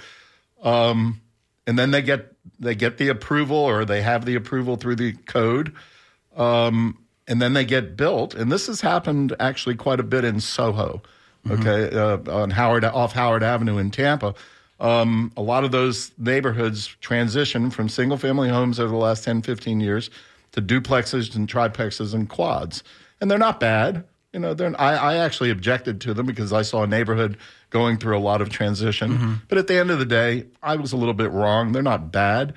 um, and then they get they get the approval or they have the approval through the code, um, and then they get built. And this has happened actually quite a bit in Soho, okay, uh, on Howard off Howard Avenue in Tampa. Um, a lot of those neighborhoods transition from single family homes over the last 10, 15 years to duplexes and triplexes and quads. And they're not bad. You know, they're, I, I actually objected to them because I saw a neighborhood going through a lot of transition. But at the end of the day, I was a little bit wrong. They're not bad.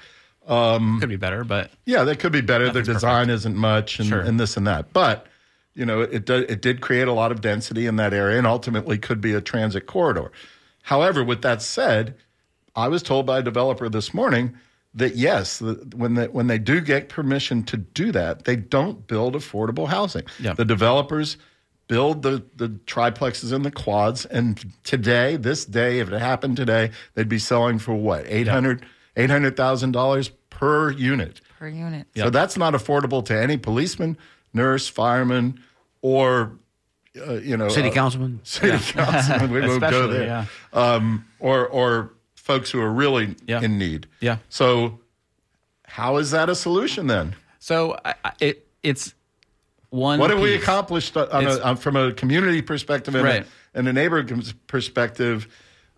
could be better, but Yeah, they could be better. Their design isn't much, and, Sure. and this and that. But you know, it do, it did create a lot of density in that area, and ultimately could be a transit corridor. However, with that said, I was told by a developer this morning that yes, when they, when they do get permission to do that, they don't build affordable housing. Yeah. The developers build the, the triplexes and the quads, and today, this day, if it happened today, they'd be selling for what 800 $800,000 per unit. per unit. So that's not affordable to any policeman, nurse, fireman, or uh, you know, City uh, councilman. city councilman. We won't go there. yeah. Um, or or folks who are really Yeah. in need. Yeah. So how is that a solution then? so I, I- it it's one. What have we accomplished on a, on, from a community perspective and, Right. a, and a neighborhood perspective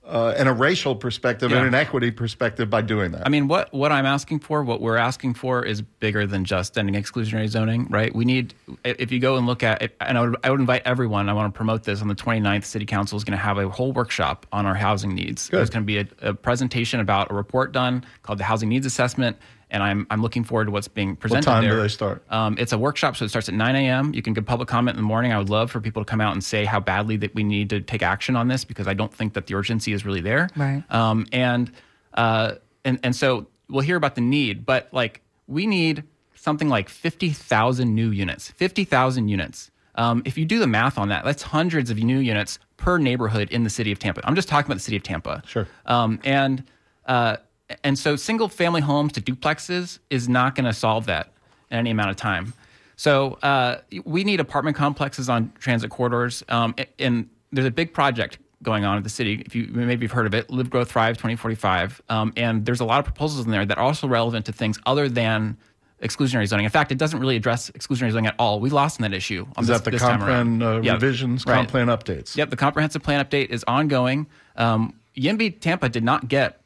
uh, and a racial perspective Yeah. and an equity perspective by doing that? I mean, what what I'm asking for, what we're asking for, is bigger than just ending exclusionary zoning, right? We need, if you go and look at, and I would, I would invite everyone. I want to promote this on the 29th. City Council is going to have a whole workshop on our housing needs. Good. There's going to be a, a presentation about a report done called the Housing Needs Assessment, and I'm I'm looking forward to what's being presented. What time do there. they start? Um, it's a workshop, so it starts at 9 a.m. You can give public comment in the morning. I would love for people to come out and say how badly that we need to take action on this because I don't think that the urgency is really there. Right. Um, and uh, and and so we'll hear about the need, but like we need something like 50,000 new units. 50,000 units. Um, if you do the math on that, that's hundreds of new units per neighborhood in the city of Tampa. I'm just talking about the city of Tampa. Sure. Um, and uh, and so single family homes to duplexes is not going to solve that in any amount of time. So uh, we need apartment complexes on transit corridors. Um, and there's a big project going on at the city. If you maybe you've heard of it, Live, Grow, Thrive 2045. Um, and there's a lot of proposals in there that are also relevant to things other than exclusionary zoning. In fact, it doesn't really address exclusionary zoning at all. We lost in that issue. On is this, that the comp plan uh, Yeah. revisions, Right. comp plan updates? Yep, the comprehensive plan update is ongoing. Um, YIMBY Tampa did not get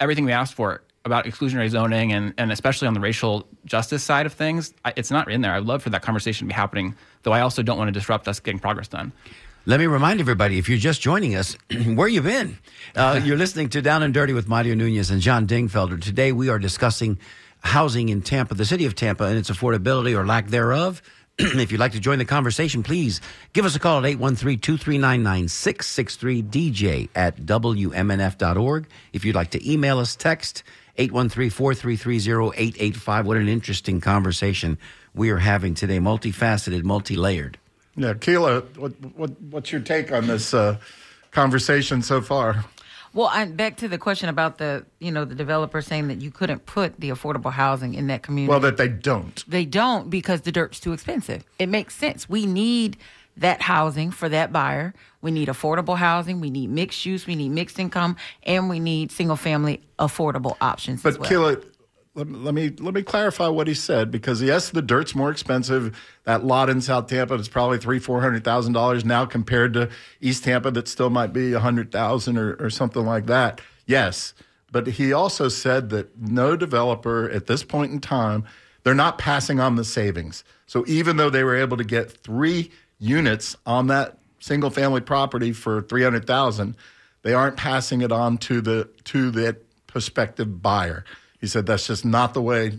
everything we asked for about exclusionary zoning and, and especially on the racial justice side of things. I, it's not in there. I'd love for that conversation to be happening, though I also don't want to disrupt us getting progress done. Let me remind everybody, if you're just joining us, where you been? Uh, you're listening to Down and Dirty with Mario Nunez and John Dingfelder. Today we are discussing housing in Tampa, the city of Tampa, and its affordability or lack thereof. if you'd like to join the conversation, please give us a call at 813-239-9663 DJ at WMNF.org. If you'd like to email us, text 813-433-0885. What an interesting conversation we are having today. Multifaceted, multi-layered. Yeah, Keela, what, what, what's your take on this uh, conversation so far? Well, I, back to the question about the you know the developer saying that you couldn't put the affordable housing in that community. Well, that they don't. They don't because the dirt's too expensive. It makes sense. We need that housing for that buyer. We need affordable housing. We need mixed use. We need mixed income, and we need single family affordable options. But as well. Keela, let, let me let me clarify what he said because yes, the dirt's more expensive. That lot in South Tampa is probably three four hundred thousand dollars now compared to East Tampa that still might be a hundred thousand or, or something like that. Yes, but he also said that no developer at this point in time they're not passing on the savings. So even though they were able to get three units on that single family property for 300,000 they aren't passing it on to the to the prospective buyer he said that's just not the way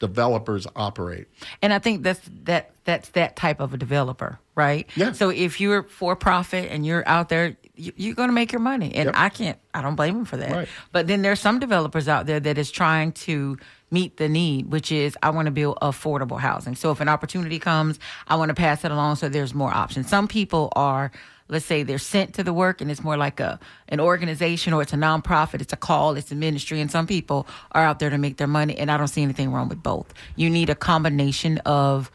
developers operate And I think that's that that's that type of a developer, right? Yeah. So if you're for profit and you're out there, you, you're going to make your money, and Yep. I can't, I don't blame him for that. Right. But then there's some developers out there that is trying to meet the need, which is I want to build affordable housing. So if an opportunity comes, I want to pass it along so there's more options. Some people are. Let's say they're sent to the work and it's more like a an organization or it's a nonprofit, it's a call, it's a ministry, and some people are out there to make their money and I don't see anything wrong with both. You need a combination of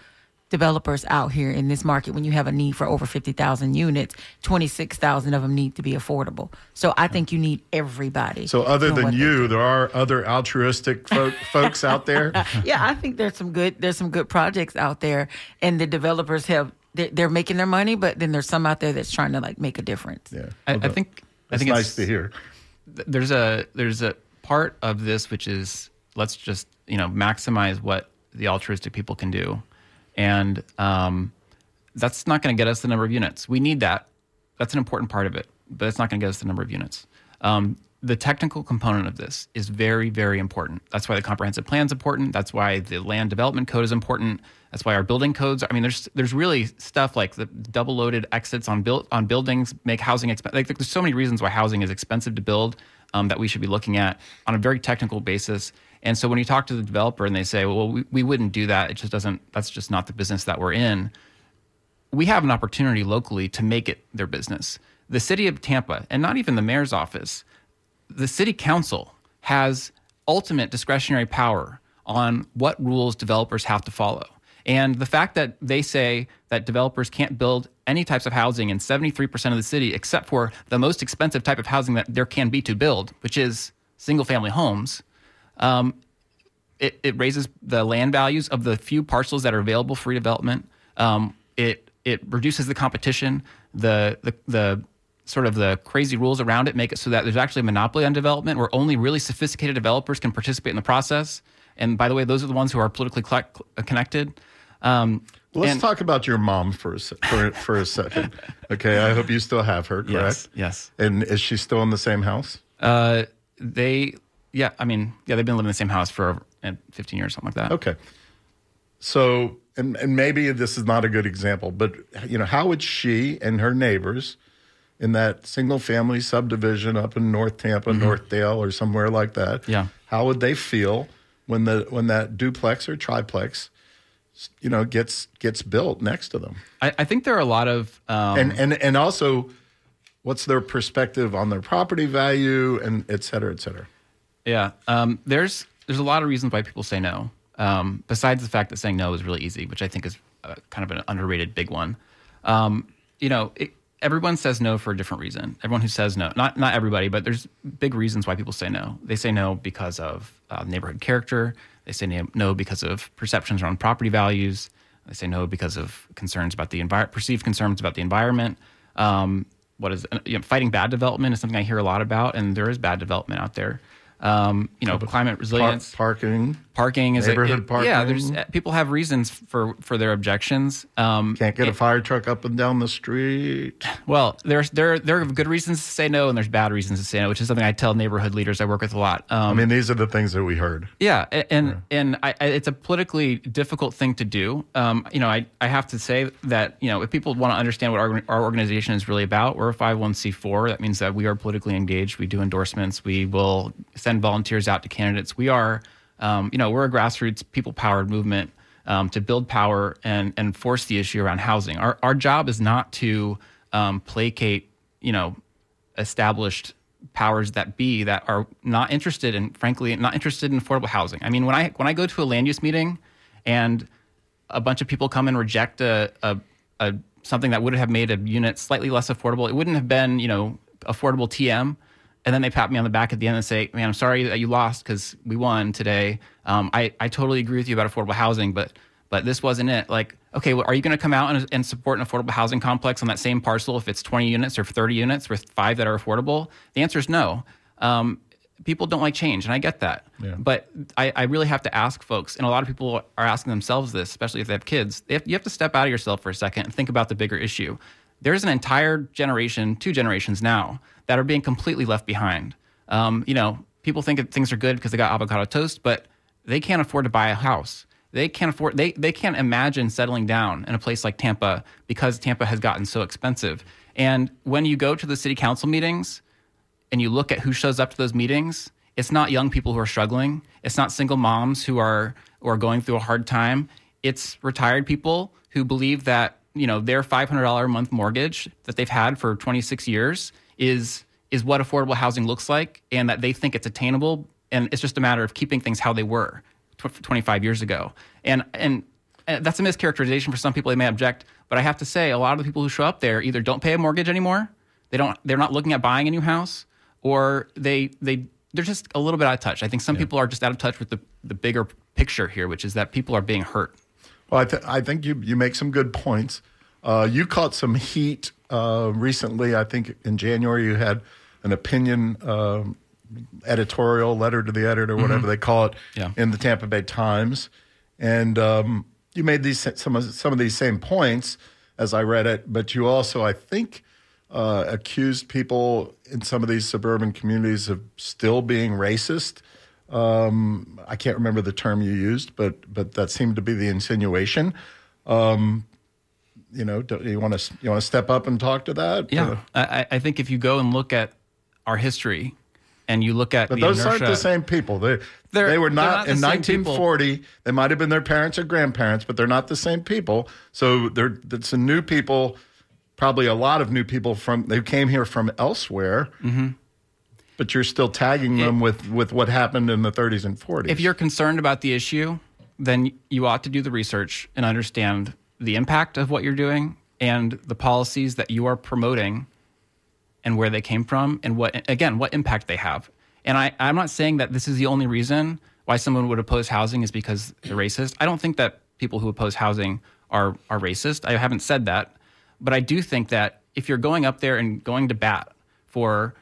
developers out here in this market when you have a need for over 50,000 units, 26,000 of them need to be affordable. So I think you need everybody. so other than you there are other altruistic folk, folks out there yeah, I think there's some good there's some good projects out there and the developers have they're, they're making their money, but then there's some out there that's trying to like make a difference. yeah I, I Well, think I it's think nice it's, to hear there's a there's a part of this which is let's just you know maximize what the altruistic people can do, and um, that's not going to get us the number of units. We need that. That's an important part of it, but it's not going to get us the number of units. Um, the technical component of this is very, very important. That's why the comprehensive plan is important. That's why the land development code is important. That's why our building codes. I mean, there's there's really stuff like the double loaded exits on built on buildings make housing expensive. Like there's so many reasons why housing is expensive to build um, that we should be looking at on a very technical basis. And so when you talk to the developer and they say, well, we, we wouldn't do that. It just doesn't. That's just not the business that we're in we have an opportunity locally to make it their business. The city of Tampa, and not even the mayor's office, the city council has ultimate discretionary power on what rules developers have to follow. And the fact that they say that developers can't build any types of housing in 73% of the city except for the most expensive type of housing that there can be to build, which is single family homes, um, it, it raises the land values of the few parcels that are available for redevelopment. Um, it it reduces the competition. The, the the sort of the crazy rules around it make it so that there's actually a monopoly on development where only really sophisticated developers can participate in the process. And by the way, those are the ones who are politically connected. Um, Let's and- talk about your mom for a, for, for a second. Okay, I hope you still have her, correct? Yes, yes. And is she still in the same house? Uh, they, yeah, I mean, yeah, they've been living in the same house for uh, 15 years, something like that. Okay. So, and, and maybe this is not a good example, but you know, how would she and her neighbors in that single family subdivision up in North Tampa, Northdale, or somewhere like that, Yeah. how would they feel when the when that duplex or triplex, you know, gets gets built next to them? I, I think there are a lot of um, and and and also what's their perspective on their property value and et cetera, et cetera. Yeah, um, there's there's a lot of reasons why people say no. Um, besides the fact that saying no is really easy, which I think is uh, kind of an underrated big one. Um, you know, it, everyone says no for a different reason. Everyone who says no, not not everybody, but there's big reasons why people say no. They say no because of uh, neighborhood character. They say no- because of perceptions around property values. They say no because of concerns about the environment, perceived concerns about the environment. Um, what is you know, fighting bad development is something I hear a lot about, and there is bad development out there. Um, you know, climate Par- resilience parking parking is a- Neighborhood it- parking. Yeah, there's uh, people have reasons for for their objections. Um, can't get a fire truck up and down the street. well, there's there there are good reasons to say no, and there's bad reasons to say no, which is something I tell neighborhood leaders I work with a lot. Um, I mean, these are the things that we heard. yeah, a- and and I, I, it's a politically difficult thing to do. Um, you know, I, I have to say that you know if people want to understand what our, our organization is really about, we're a 501c4. That means that we are politically engaged. We do endorsements. We will send volunteers out to candidates. We are, um, you know, we're a grassroots people powered movement um, to build power and and force the issue around housing. Our our job is not to um, placate you know established powers that be that are not interested in, frankly, not interested in affordable housing. I mean, when I when I go to a land use meeting, and a bunch of people come and reject a, a, a something that would have made a unit slightly less affordable, it wouldn't have been you know affordable TM. And then they pat me on the back at the end and say, "Man, I'm sorry that you lost because we won today. Um, I I totally agree with you about affordable housing, but but this wasn't it. Like, okay, well, are you going to come out and, and, support an affordable housing complex on that same parcel if it's 20 units or 30 units with five that are affordable? The answer is no. Um, people don't like change, and I get that. Yeah. But I, I, really have to ask folks, and a lot of people are asking themselves this, especially if they have kids. They have, you have to step out of yourself for a second and think about the bigger issue. There's an entire generation, two generations now, that are being completely left behind. Um, you know, people think that things are good because they got avocado toast, but they can't afford to buy a house they can't afford they they can't imagine settling down in a place like Tampa because Tampa has gotten so expensive. And when you go to the city council meetings and you look at who shows up to those meetings, it's not young people who are struggling. It's not single moms who are who are going through a hard time. It's retired people who believe that you know their five hundred dollar a month mortgage that they've had for twenty six years is is what affordable housing looks like, and that they think it's attainable. And it's just a matter of keeping things how they were. 25 years ago. And, and, and that's a mischaracterization for some people. They may object, but I have to say, a lot of the people who show up there either don't pay a mortgage anymore, they don't, they're not looking at buying a new house, or they, they, they're just a little bit out of touch. I think some yeah. people are just out of touch with the, the bigger picture here, which is that people are being hurt. Well, I, th- I think you, you make some good points. Uh, you caught some heat uh, recently. I think in January you had an opinion uh, editorial letter to the editor, whatever mm-hmm. they call it, yeah. in the Tampa Bay Times, and um, you made these some of, some of these same points as I read it, but you also, I think, uh, accused people in some of these suburban communities of still being racist. Um, I can't remember the term you used, but but that seemed to be the insinuation. Um, you know, do you want to you want to step up and talk to that? Yeah, uh, I, I think if you go and look at our history and you look at but those inertia, aren't the same people. They they were not, not in 1940. People. They might have been their parents or grandparents, but they're not the same people. So they're it's a new people, probably a lot of new people from they came here from elsewhere. Mm-hmm. But you're still tagging them it, with with what happened in the 30s and 40s. If you're concerned about the issue, then you ought to do the research and understand the impact of what you're doing and the policies that you are promoting and where they came from and what again what impact they have. And I, I'm not saying that this is the only reason why someone would oppose housing is because they're racist. I don't think that people who oppose housing are are racist. I haven't said that, but I do think that if you're going up there and going to bat for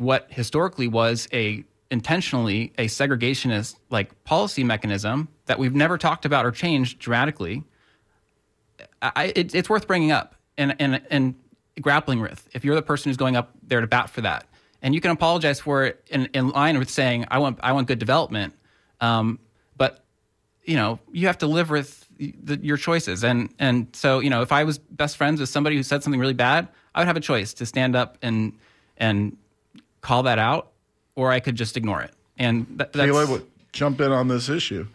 what historically was a intentionally a segregationist like policy mechanism that we've never talked about or changed dramatically, I, it, it's worth bringing up. And and and grappling with if you're the person who's going up there to bat for that. And you can apologize for it in, in line with saying, I want, I want good development. Um, but, you know, you have to live with the, your choices. And, and so, you know, if I was best friends with somebody who said something really bad, I would have a choice to stand up and, and call that out, or I could just ignore it. And that, that's. Kayla, jump in on this issue.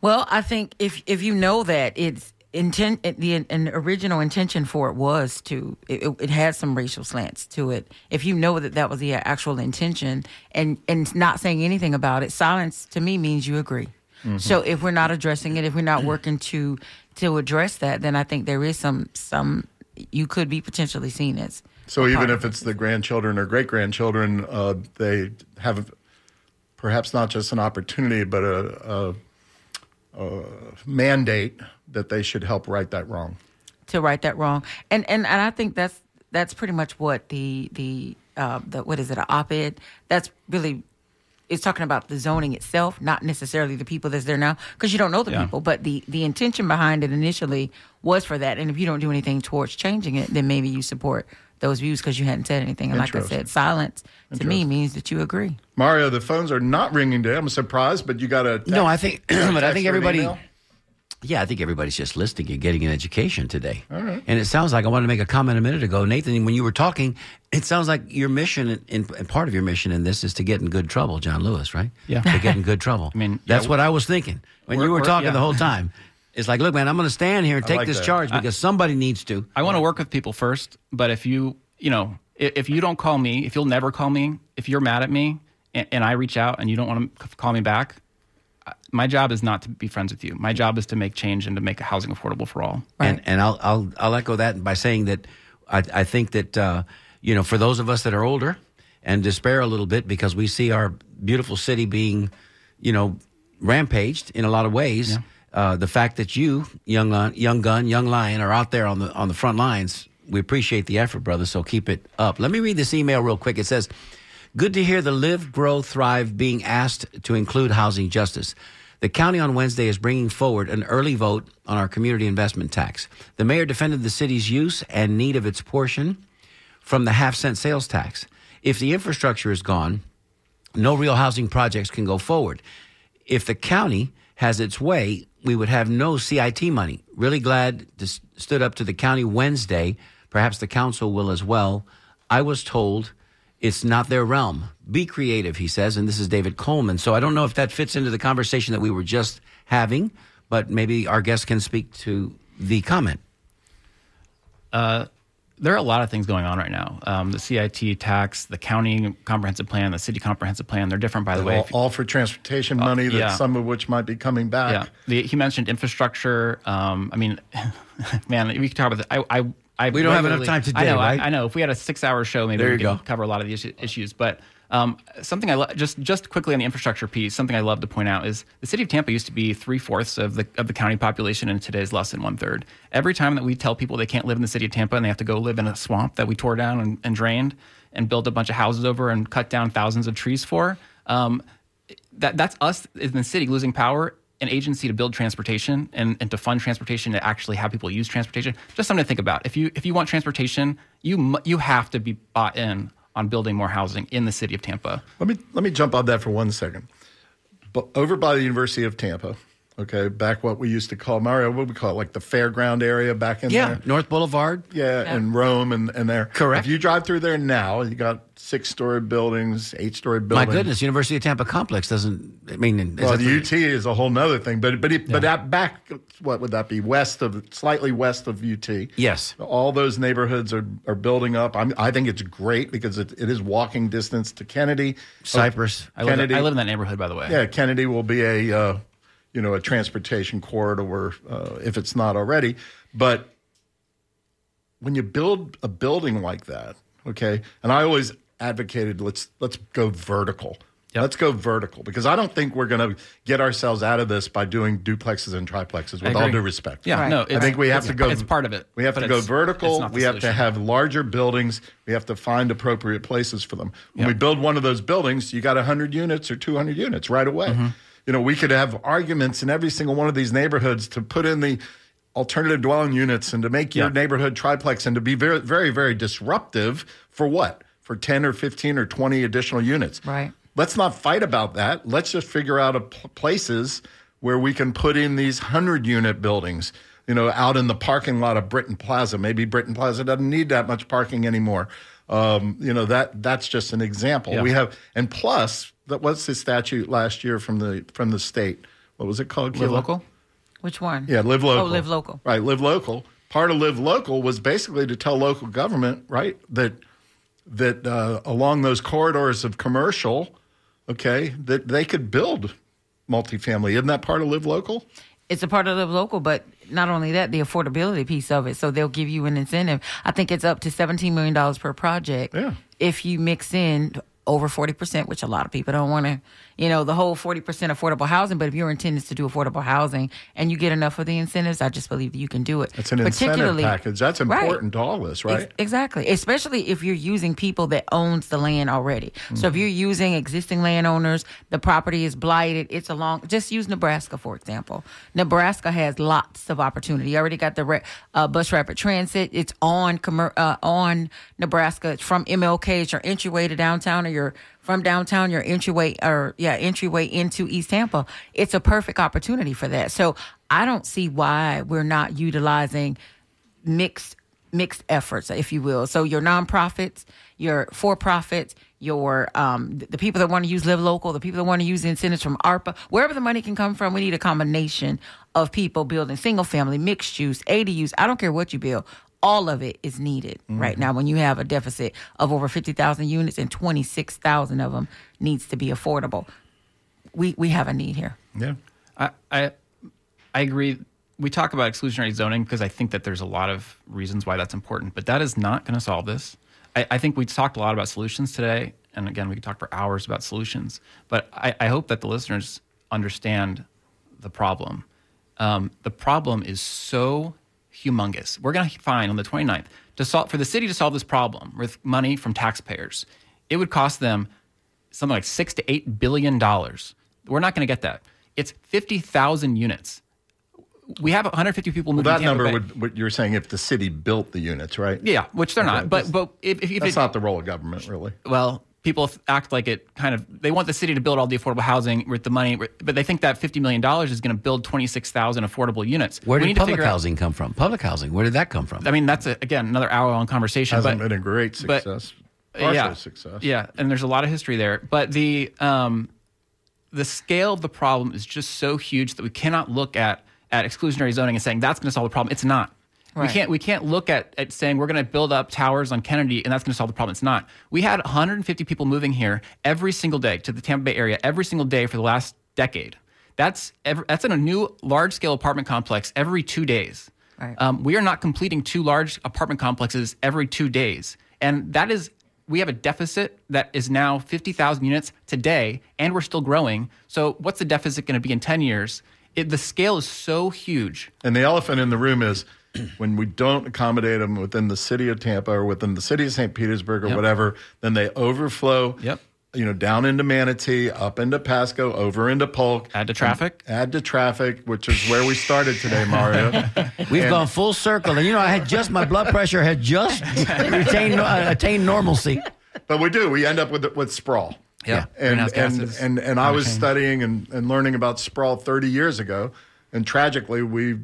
Well, I think if if you know that it's intent the an original intention for it was to it, it, had some racial slants to it if you know that that was the actual intention and and not saying anything about it silence to me means you agree mm-hmm. so if we're not addressing it if we're not working to to address that then i think there is some some you could be potentially seen as so even if it's the grandchildren or great grandchildren uh, they have perhaps not just an opportunity but a, a, a mandate that they should help right that wrong. To right that wrong, and and and I think that's that's pretty much what the the uh, the what is it an op-ed? That's really it's talking about the zoning itself, not necessarily the people that's there now, because you don't know the yeah. people. But the the intention behind it initially was for that, and if you don't do anything towards changing it, then maybe you support those views because you hadn't said anything. And like I said, silence to me means that you agree. Mario, the phones are not ringing today. I'm surprised, but you got a no. I think, but I think everybody. Yeah, I think everybody's just listening and getting an education today. All right. And it sounds like I wanted to make a comment a minute ago, Nathan. When you were talking, it sounds like your mission and part of your mission in this is to get in good trouble, John Lewis, right? Yeah, to get in good trouble. I mean, that's yeah, what I was thinking when you were talking yeah. the whole time. It's like, look, man, I'm going to stand here and take like this that. charge because I, somebody needs to. I want to work with people first, but if you, you know, if, if you don't call me, if you'll never call me, if you're mad at me, and, and I reach out and you don't want to call me back, my job is not to be friends with you. My job is to make change and to make housing affordable for all. And and I'll I'll I'll echo that by saying that I I think that uh, you know for those of us that are older and despair a little bit because we see our beautiful city being you know rampaged in a lot of ways. Uh, the fact that you young Lon- young gun young lion are out there on the on the front lines, we appreciate the effort, brother. So keep it up. Let me read this email real quick. It says. Good to hear the Live, Grow, Thrive being asked to include housing justice. The county on Wednesday is bringing forward an early vote on our community investment tax. The mayor defended the city's use and need of its portion from the half cent sales tax. If the infrastructure is gone, no real housing projects can go forward. If the county has its way, we would have no CIT money. Really glad this stood up to the county Wednesday. Perhaps the council will as well. I was told it's not their realm. Be creative, he says, and this is David Coleman. So I don't know if that fits into the conversation that we were just having, but maybe our guest can speak to the comment. Uh, there are a lot of things going on right now. Um, the CIT tax, the county comprehensive plan, the city comprehensive plan, they're different, by the way. all, all for transportation money, that yeah. some of which might be coming back. Yeah, the, he mentioned infrastructure. Um, I mean, man, we could talk about this. I, I, I We don't have enough time today, I know, right? I, I know. If we had a six-hour show, maybe There we could go. cover a lot of the issu- issues. But um, something I lo- just just quickly on the infrastructure piece, something I love to point out is the city of Tampa used to be three fourths of the of the county population, and today is less than one third. Every time that we tell people they can't live in the city of Tampa and they have to go live in a swamp that we tore down and, and drained and built a bunch of houses over and cut down thousands of trees for. Um, that that's us in the city losing power an agency to build transportation and, and to fund transportation to actually have people use transportation just something to think about if you if you want transportation you you have to be bought in on building more housing in the city of Tampa Let me let me jump on that for one second. But over by the University of Tampa, okay, back what we used to call Mario, what we call it, like the fairground area back in there. Yeah, there. North Boulevard. Yeah, and Rome and, and there. Correct. If you drive through there now, you got six story buildings, eight story buildings. My goodness, University of Tampa complex doesn't. I mean, is Well, the the- UT is a whole nother thing, but but it, but that back, what would that be? West of, slightly west of UT. Yes. all those neighborhoods are are building up. I'm, I think it's great because it, it is walking distance to Kennedy, Cypress. I live, Kennedy- I live in that neighborhood by the way Yeah, Kennedy will be a uh, you know a transportation corridor uh, if it's not already. But when you build a building like that, okay, and I always advocated let's let's go vertical. Let's go vertical because I don't think we're going to get ourselves out of this by doing duplexes and triplexes. With all due respect, yeah Right. no I think we have to go. it's part of it We have to go vertical. it's not We have to have larger buildings. We have to find appropriate places for them. When Yep. we build one of those buildings, you got 100 units or 200 units right away. Mm-hmm. You know, we could have arguments in every single one of these neighborhoods to put in the alternative dwelling units and to make your Yeah. neighborhood triplex and to be very, very, very disruptive for what? For 10 or 15 or 20 additional units. Right. Let's not fight about that. Let's just figure out a places where we can put in these 100 unit buildings, you know, out in the parking lot of Britton Plaza. Maybe Britton Plaza doesn't need that much parking anymore. Um, you know, that that's just an example. Yeah. We have and plus what's the statute last year from the from the state? What was it called? live local Which one? Yeah, live local. Oh, live local. Right, live local. Part of live local was basically to tell local government, right, that that uh, along those corridors of commercial, okay, that they could build multifamily. Isn't that part of live local? It's a part of live local, but not only that, the affordability piece of it. So they'll give you an incentive. I think it's up to $17 million per project. Yeah. If you mix in over 40%, which a lot of people don't want to, you know, the whole 40% affordable housing. But if your intent is to do affordable housing and you get enough of the incentives, I just believe that you can do it. It's an incentive Particularly- package. That's Right. important to all this, right? Ex- exactly. Especially if you're using people that owns the land already. So Mm-hmm. if you're using existing landowners, the property is blighted, it's a long, just use Nebraska, for example. Nebraska has lots of opportunity. You already got the ra- uh, bus rapid transit. It's on, uh, on Nebraska. It's from MLK. It's your entryway to downtown or your from downtown, your entryway or yeah, entryway into East Tampa. It's a perfect opportunity for that. So I don't see why we're not utilizing mixed mixed efforts, if you will. So your nonprofits, your for profits, your um, the people that want to use Live Local, the people that want to use incentives from ARPA, wherever the money can come from, we need a combination of people building single family, mixed use, ADUs. I don't care what you build. All of it is needed right now when you have a deficit of over 50,000 units and 26,000 of them needs to be affordable. We we have a need here. Yeah. I, I I agree. We talk about exclusionary zoning because I think that there's a lot of reasons why that's important, but that is not going to solve this. I, I think we talked a lot about solutions today, and again, we could talk for hours about solutions. But I, I hope that the listeners understand the problem. Um, the problem is so humongous. We're going to find on the 29th to solve for the city to solve this problem with money from taxpayers. It would cost them something like six to eight billion dollars. We're not going to get that. It's fifty thousand units. We have 150 people moving. That to Tampa number Bay. would, what you're saying if the city built the units, right? yeah, which they're Okay. not. But but if, if, if That's it, not the role of government, really. well, people act like it kind of they want the city to build all the affordable housing with the money, but they think that 50 million dollars is going to build 26,000 affordable units. Where did public figure out- housing come from? Public housing. Where did that come from? I mean, that's a, again another hour-long conversation. Hasn't but been a great but- success. Partial yeah, success. Yeah, and there's a lot of history there, but the um, the scale of the problem is just so huge that we cannot look at at exclusionary zoning and saying that's going to solve the problem. It's not. We can't we can't look at, at saying we're going to build up towers on Kennedy and that's going to solve the problem. It's not. We had 150 people moving here every single day to the Tampa Bay area every single day for the last decade. That's ever, that's in a new large scale apartment complex every two days. Right. Um, we are not completing two large apartment complexes every two days, and that is we have a deficit that is now 50,000 units today, and we're still growing. So, what's the deficit going to be in 10 years? It, the scale is so huge. And the elephant in the room is when we don't accommodate them within the city of Tampa or within the city of St. Petersburg or Yep. whatever, then they overflow. Yep. You know, down into Manatee, up into Pasco, over into Polk. Add to traffic. Add to traffic, which is where we started today, Mario. We've gone full circle, and you know, I had just my blood pressure had just retained uh, attained normalcy. but we do. We end up with with sprawl. Yeah. And Greenhouse and, and and I was studying and, and learning about sprawl 30 years ago, and tragically we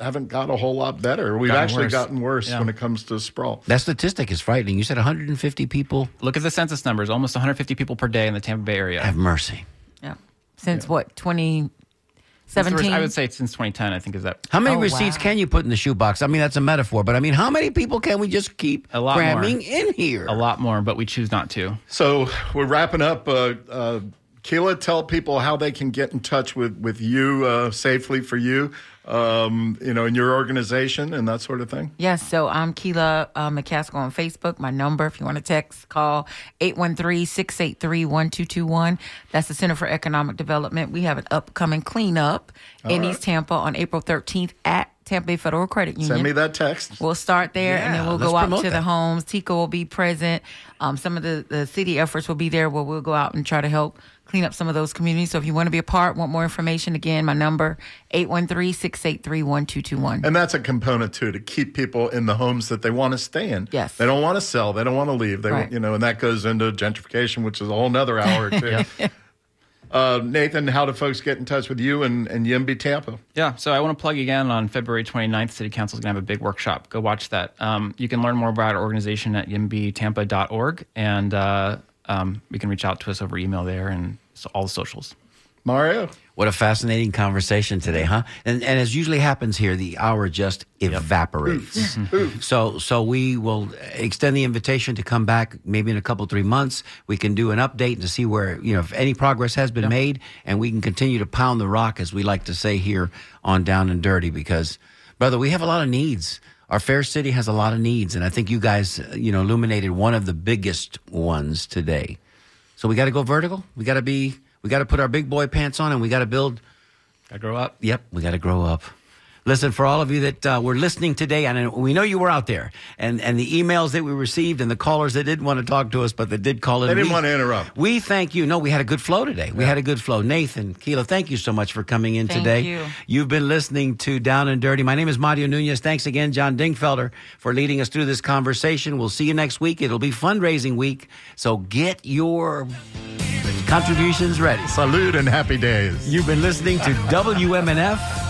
haven't got a whole lot better. We've Gotten actually worse. gotten worse Yeah. when it comes to sprawl. That statistic is frightening. You said 150 people. Look at the census numbers almost 150 people per day in the Tampa Bay area. Have mercy. Yeah. Since what, Since the 2017? I would say since 2010, I think is that How many Oh, receipts wow. can you put in the shoebox? I mean, that's a metaphor, but I mean, how many people can we just keep A lot cramming more. in here? a lot more, but we choose not to. So we're wrapping up. Uh, uh, Keela, tell people how they can get in touch with with you uh, safely for you, um, you know, in your organization and that sort of thing. Yes, so I'm Keela uh, McCaskill on Facebook. My number, if you want to text, call 813-683-1221. That's the Center for Economic Development. We have an upcoming cleanup in right. East Tampa on April 13th at Tampa Bay Federal Credit Union. Send me that text. We'll start there and then we'll go out to the homes. TECO will be present. Um, some of the, the city efforts will be there where we'll go out and try to help clean up some of those communities. So if you want to be a part, want more information, again, my number, 813-683-1221. And that's a component too to keep people in the homes that they want to stay in. Yes. they don't want to sell. They don't want to leave. They, Right. want, you know, and that goes into gentrification, which is a whole nother hour or two. uh, Nathan, how do folks get in touch with you and, and Yimby Tampa? Yeah, so I want to plug again on February 29th, City Council is going to have a big workshop. Go watch that. Um, you can learn more about our organization at yimbytampa.org, and uh, um, you can reach out to us over email there and so all the socials. Mario, What a fascinating conversation today, huh? And, and as usually happens here, the hour just evaporates. so so we will extend the invitation to come back maybe in a couple three months. We can do an update to see where you know if any progress has been made, and we can continue to pound the rock as we like to say here on Down and Dirty. Because brother, we have a lot of needs. Our fair city has a lot of needs, and I think you guys uh, you know illuminated one of the biggest ones today. So we got to go vertical. We got to be. We got to put our big boy pants on, and we got to build. Got to grow up. Yep, we got to grow up. Listen, for all of you that uh, were listening today, and we know you were out there, and, and the emails that we received, and the callers that didn't want to talk to us, but that did call in. They didn't we- want to interrupt. We thank you. No, we had a good flow today. We had a good flow. Nathan, Keela, thank you so much for coming in Thank today. you. You've been listening to Down and Dirty. My name is Mario Nunez. Thanks again, John Dingfelder, for leading us through this conversation. We'll see you next week. It'll be fundraising week, so get your contributions ready. salute and happy days. You've been listening to WMNF